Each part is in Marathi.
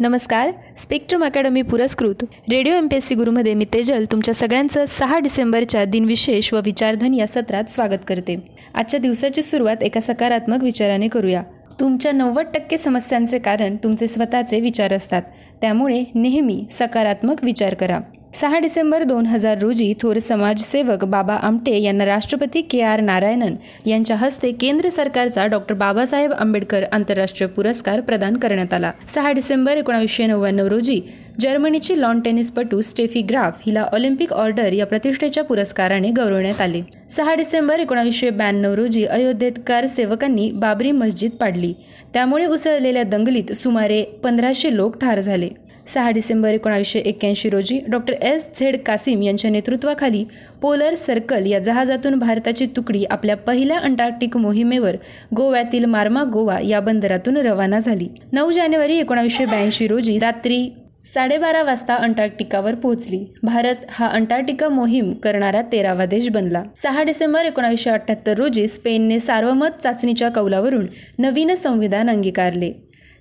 नमस्कार. स्पेक्ट्रम अकॅडमी पुरस्कृत. Radio M P S C गुरुमध्ये मी तेजल तुमच्या सगळ्यांचं सहा डिसेंबरच्या दिनविशेष व विचारधन या सत्रात स्वागत करते. आजच्या दिवसाची सुरुवात एका सकारात्मक विचाराने करूया. तुमच्या नव्वद टक्के समस्यांचे कारण तुमचे स्वतःचे विचार असतात. त्यामुळे नेहमी सकारात्मक विचार करा. सहा डिसेंबर दोन हजार रोजी थोर समाजसेवक बाबा आमटे यांना राष्ट्रपती के आर नारायणन यांच्या हस्ते केंद्र सरकारचा डॉक्टर बाबासाहेब आंबेडकर आंतरराष्ट्रीय पुरस्कार प्रदान करण्यात आला. सहा डिसेंबर एकोणीसशे नव्याण्णव रोजी जर्मनीची लॉन टेनिसपटू स्टेफी ग्राफ हिला ऑलिम्पिक ऑर्डर या प्रतिष्ठेच्या पुरस्काराने गौरवण्यात आले. सहा डिसेंबर एकोणीसशे ब्याण्णव रोजी अयोध्येत कार सेवकांनी बाबरी मस्जिद पाडली. त्यामुळे उसळलेल्या दंगलीत सुमारे पंधराशे लोक ठार झाले. सहा डिसेंबर एकोणावीसशे एक्क्याऐंशी रोजी डॉक्टर एस झेड कासिम यांच्या नेतृत्वाखाली पोलर सर्कल या जहाजातून भारताची तुकडी आपल्या पहिल्या अंटार्क्टिक मोहिमेवर गोव्यातील मार्मा गोवा या बंदरातून रवाना झाली. नऊ जानेवारी एकोणावीसशे ब्याऐंशी रोजी रात्री साडेबारा वाजता अंटार्क्टिकावर पोहोचली. भारत हा अंटार्क्टिका मोहीम करणारा तेरावा देश बनला. सहा डिसेंबर एकोणावीसशे अठ्ठ्याहत्तर रोजी स्पेनने सार्वमत चाचणीच्या कौलावरून नवीन संविधान अंगीकारले.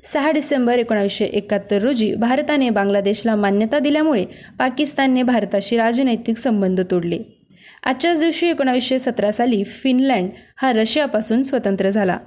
सहा डिसेंबर एकोणीसशे एकाहत्तर रोजी भारताने बांगलादेशला मान्यता दिल्यामुळे पाकिस्तानने भारताशी राजनैतिक संबंध तोडले. आजच्याच दिवशी एकोणावीसशे सतरा साली फिनलँड हा रशियापासून स्वतंत्र झाला.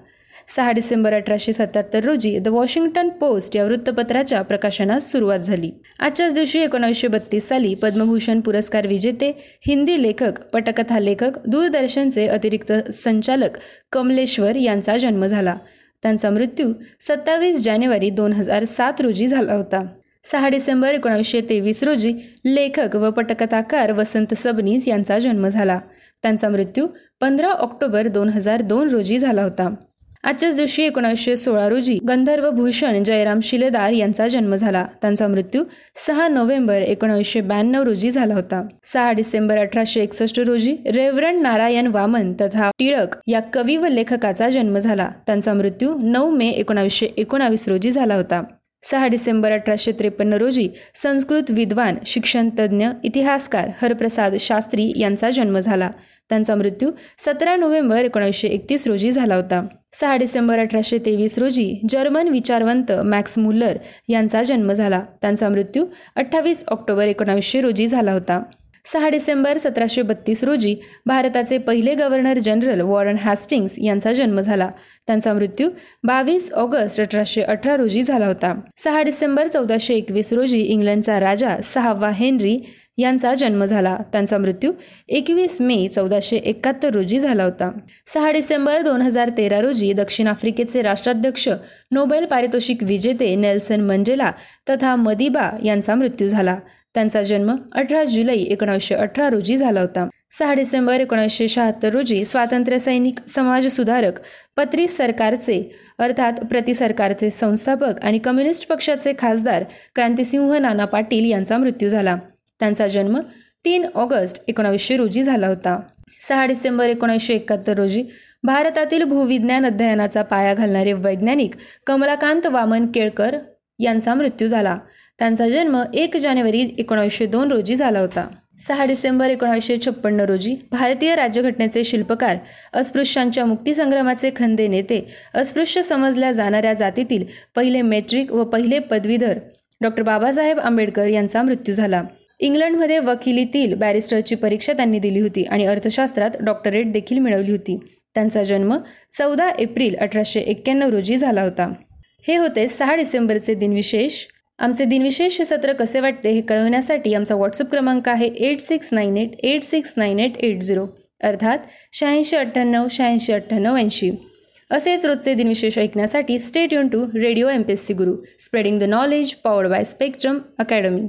सहा डिसेंबर अठराशे सत्याहत्तर रोजी द वॉशिंग्टन पोस्ट या वृत्तपत्राच्या प्रकाशनास सुरुवात झाली. आजच्याच दिवशी एकोणावीसशे बत्तीस साली पद्मभूषण पुरस्कार विजेते हिंदी लेखक पटकथा लेखक दूरदर्शनचे अतिरिक्त संचालक कमलेश्वर यांचा जन्म झाला. त्यांचा मृत्यू सत्तावीस जानेवारी दोन हजार सात रोजी झाला होता. सहा डिसेंबर एकोणीसशे तेवीस रोजी लेखक व पटकथाकार वसंत सबनीस यांचा जन्म झाला. त्यांचा मृत्यू पंधरा ऑक्टोबर दोन हजार दोन रोजी झाला होता. आजच्याच दिवशी एकोणीसशे सोळा रोजी गंधर्व भूषण जयराम शिलेदार यांचा जन्म झाला. त्यांचा मृत्यू सहा नोव्हेंबर एकोणीसशे ब्याण्णव रोजी झाला होता. सहा डिसेंबर अठराशे एकसष्ट रोजी रेवरंड नारायण वामन तथा टिळक या कवी व लेखकाचा जन्म झाला. त्यांचा मृत्यू नऊ मे एकोणावीसशे एकोणावीस रोजी झाला होता. सहा डिसेंबर अठराशे त्रेपन्न रोजी संस्कृत विद्वान शिक्षणतज्ज्ञ इतिहासकार हरप्रसाद शास्त्री यांचा जन्म झाला. त्यांचा मृत्यू सतरा नोव्हेंबर एकोणीसशे एकतीस रोजी झाला होता. सहा डिसेंबर अठराशे तेवीस रोजी जर्मन विचारवंत मॅक्स मुल्लर यांचा जन्म झाला. त्यांचा मृत्यू अठ्ठावीस ऑक्टोबर एकोणावीसशे रोजी झाला होता. सहा डिसेंबर सतराशे बत्तीस रोजी भारताचे पहिले गव्हर्नर जनरल वॉरन हॅस्टिंग्स यांचा जन्म झाला. त्यांचा मृत्यू बावीस ऑगस्ट अठराशे अठरा रोजी झाला होता. सहा डिसेंबर चौदाशे एकवीस रोजी इंग्लंडचा राजा सहावा हेनरी यांचा जन्म झाला. त्यांचा मृत्यू एकवीस मे चौदाशे एकाहत्तर रोजी झाला होता. सहा डिसेंबर दोन हजार तेरा रोजी दक्षिण आफ्रिकेचे राष्ट्राध्यक्ष नोबेल पारितोषिक विजेते नेल्सन मंजेला तथा मदिबा यांचा मृत्यू झाला. त्यांचा जन्म अठरा जुलै एकोणीसशे अठरा रोजी झाला होता. सहा डिसेंबर एकोणीसशे शहात्तर रोजी स्वातंत्र्य सैनिक समाज सुधारक पत्री सरकारचे अर्थात प्रति सरकारचे संस्थापक आणि कम्युनिस्ट पक्षाचे खासदार क्रांतिसिंह नाना पाटील यांचा मृत्यू झाला. त्यांचा जन्म तीन ऑगस्ट एकोणावीसशे रोजी झाला होता. सहा डिसेंबर एकोणीसशे एकाहत्तर रोजी भारतातील भूविज्ञान अध्ययनाचा पाया घालणारे वैज्ञानिक कमलाकांत वामन केळकर यांचा मृत्यू झाला. त्यांचा जन्म एक जानेवारी एकोणावीसशे दोन रोजी झाला होता. सहा डिसेंबर एकोणीसशे छप्पन्न रोजी भारतीय राज्यघटनेचे शिल्पकार अस्पृश्यांच्या मुक्तीसंग्रामाचे खंदे नेते अस्पृश्य समजल्या जाणाऱ्या जातीतील पहिले मेट्रिक व पहिले पदवीधर डॉक्टर बाबासाहेब आंबेडकर यांचा मृत्यू झाला. इंग्लंडमध्ये वकिलीतील बॅरिस्टरची परीक्षा त्यांनी दिली होती आणि अर्थशास्त्रात डॉक्टरेट देखील मिळवली होती. त्यांचा जन्म चौदा एप्रिल अठराशे एक्क्याण्णव रोजी झाला होता. हे होते सहा डिसेंबरचे दिनविशेष. आमचे दिनविशेष हे सत्र कसे वाटते हे कळवण्यासाठी आमचा व्हॉट्सअप क्रमांक आहे eight six nine eight eight six nine eight eight zero. अर्थात शहाऐंशी अठ्ठ्याण्णव शहाऐंशी अठ्ठ्याण्णव ऐंशी. असेच रोजचे दिनविशेष ऐकण्यासाठी stay tuned to radio M P S C Guru spreading the knowledge powered by Spectrum Academy